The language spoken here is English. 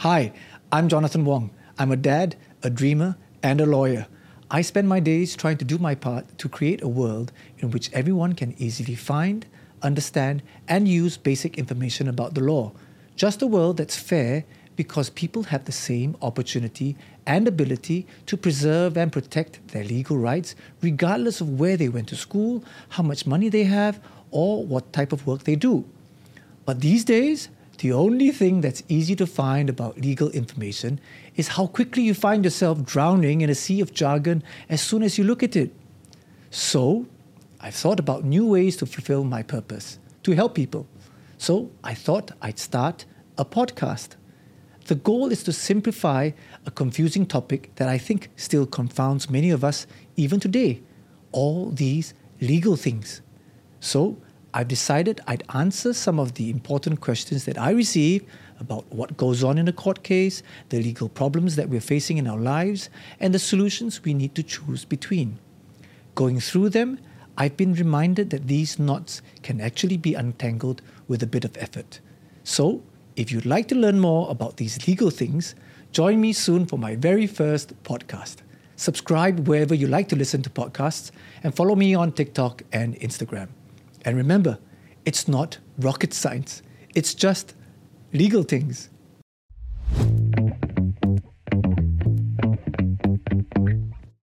Hi, I'm Jonathan Wong. I'm a dad, a dreamer, and a lawyer. I spend my days trying to do my part to create a world in which everyone can easily find, understand, and use basic information about the law. Just a world that's fair because people have the same opportunity and ability to preserve and protect their legal rights, regardless of where they went to school, how much money they have, or what type of work they do. But these days, the only thing that's easy to find about legal information is how quickly you find yourself drowning in a sea of jargon as soon as you look at it. So, I've thought about new ways to fulfill my purpose, to help people. So, I thought I'd start a podcast. The goal is to simplify a confusing topic that I think still confounds many of us even today all these legal things. So, I've decided I'd answer some of the important questions that I receive about what goes on in a court case, the legal problems that we're facing in our lives, and the solutions we need to choose between. Going through them, I've been reminded that these knots can actually be untangled with a bit of effort. So, if you'd like to learn more about these legal things, join me soon for my very first podcast. Subscribe wherever you like to listen to podcasts and follow me on TikTok and Instagram. And remember, it's not rocket science, it's just Legal Tings.